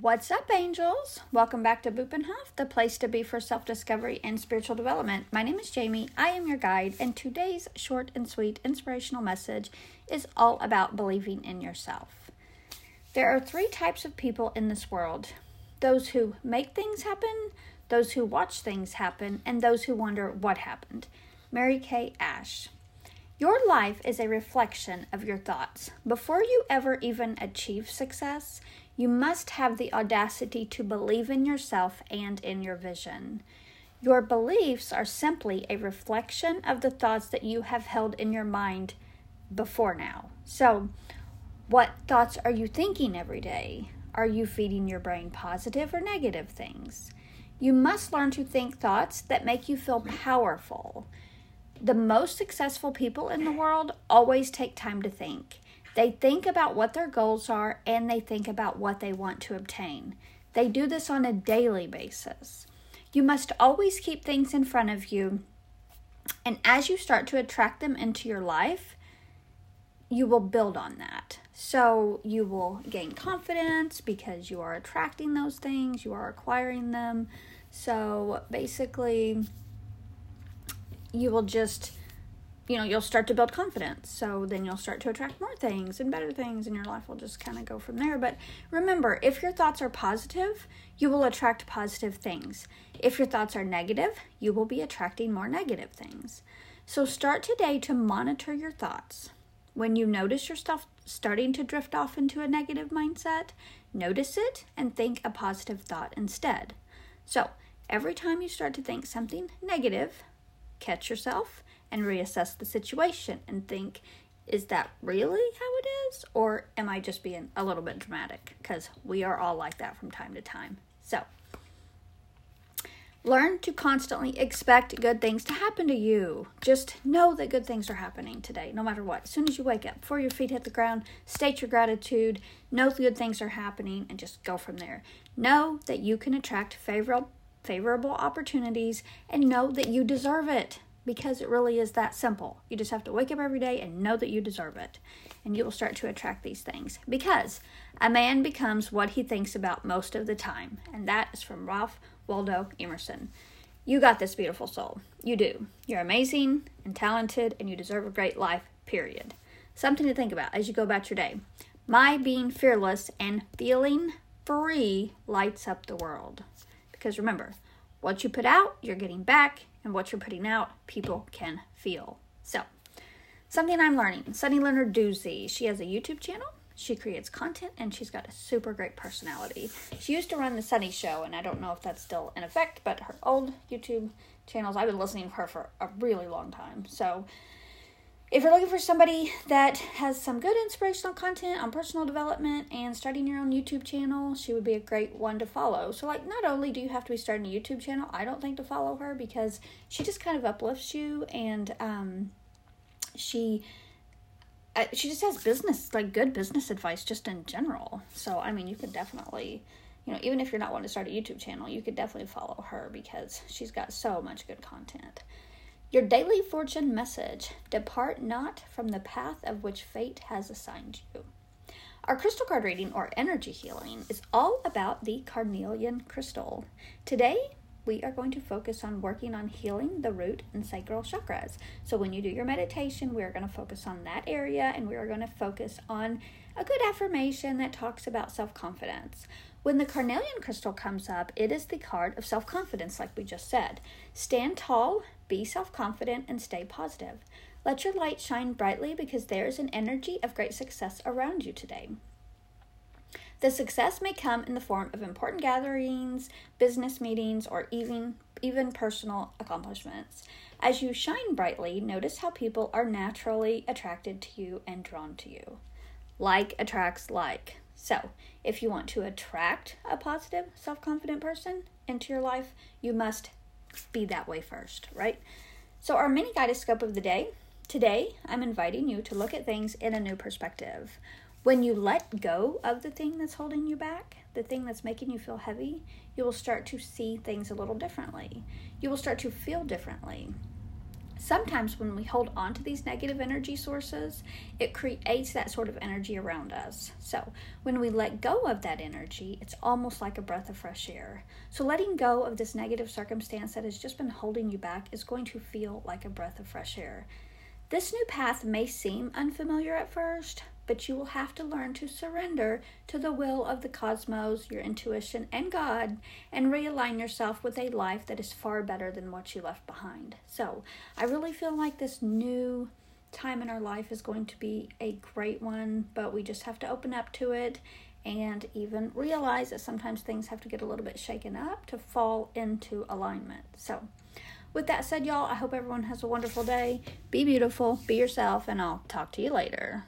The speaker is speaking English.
What's up, angels? Welcome back to Bupenhof, the place to be for self discovery and spiritual development. My name is Jamie. I am your guide, and today's short and sweet inspirational message is all about believing in yourself. There are three types of people in this world those who make things happen, those who watch things happen, and those who wonder what happened. Mary Kay Ash. Your life is a reflection of your thoughts. Before you ever even achieve success, you must have the audacity to believe in yourself and in your vision. Your beliefs are simply a reflection of the thoughts that you have held in your mind before now. So, what thoughts are you thinking every day? Are you feeding your brain positive or negative things? You must learn to think thoughts that make you feel powerful. The most successful people in the world always take time to think. They think about what their goals are and they think about what they want to obtain. They do this on a daily basis. You must always keep things in front of you, and as you start to attract them into your life, you will build on that. So you will gain confidence because you are attracting those things, you are acquiring them. So basically, you will just you know, you'll start to build confidence. So then you'll start to attract more things and better things, and your life will just kind of go from there. But remember, if your thoughts are positive, you will attract positive things. If your thoughts are negative, you will be attracting more negative things. So start today to monitor your thoughts. When you notice yourself starting to drift off into a negative mindset, notice it and think a positive thought instead. So every time you start to think something negative, catch yourself and reassess the situation and think, is that really how it is? Or am I just being a little bit dramatic? Because we are all like that from time to time. So, learn to constantly expect good things to happen to you. Just know that good things are happening today, no matter what. As soon as you wake up, before your feet hit the ground, state your gratitude, know good things are happening, and just go from there. Know that you can attract favorable favorable opportunities and know that you deserve it because it really is that simple. You just have to wake up every day and know that you deserve it. And you will start to attract these things. Because a man becomes what he thinks about most of the time. And that is from Ralph Waldo Emerson. You got this beautiful soul. You do. You're amazing and talented, and you deserve a great life, period. Something to think about as you go about your day. My being fearless and feeling free lights up the world. Because remember, what you put out, you're getting back, and what you're putting out, people can feel. So, something I'm learning Sunny Lenarduzzi. she has a YouTube channel. She creates content and she's got a super great personality. She used to run the Sunny Show, and I don't know if that's still in effect, but her old YouTube channels, I've been listening to her for a really long time. So, if you're looking for somebody that has some good inspirational content on personal development and starting your own YouTube channel, she would be a great one to follow. So, like, not only do you have to be starting a YouTube channel, I don't think to follow her because she just kind of uplifts you and um, she. Uh, she just has business, like good business advice, just in general. So, I mean, you could definitely, you know, even if you're not wanting to start a YouTube channel, you could definitely follow her because she's got so much good content. Your daily fortune message Depart not from the path of which fate has assigned you. Our crystal card reading or energy healing is all about the carnelian crystal. Today, we are going to focus on working on healing the root and sacral chakras. So, when you do your meditation, we are going to focus on that area and we are going to focus on a good affirmation that talks about self confidence. When the carnelian crystal comes up, it is the card of self confidence, like we just said. Stand tall, be self confident, and stay positive. Let your light shine brightly because there is an energy of great success around you today. The success may come in the form of important gatherings, business meetings, or even, even personal accomplishments. As you shine brightly, notice how people are naturally attracted to you and drawn to you. Like attracts like. So, if you want to attract a positive, self confident person into your life, you must be that way first, right? So, our mini guided scope of the day today, I'm inviting you to look at things in a new perspective. When you let go of the thing that's holding you back, the thing that's making you feel heavy, you will start to see things a little differently. You will start to feel differently. Sometimes when we hold on to these negative energy sources, it creates that sort of energy around us. So when we let go of that energy, it's almost like a breath of fresh air. So letting go of this negative circumstance that has just been holding you back is going to feel like a breath of fresh air. This new path may seem unfamiliar at first, but you will have to learn to surrender to the will of the cosmos, your intuition, and God, and realign yourself with a life that is far better than what you left behind. So, I really feel like this new time in our life is going to be a great one, but we just have to open up to it and even realize that sometimes things have to get a little bit shaken up to fall into alignment. So, with that said, y'all, I hope everyone has a wonderful day. Be beautiful, be yourself, and I'll talk to you later.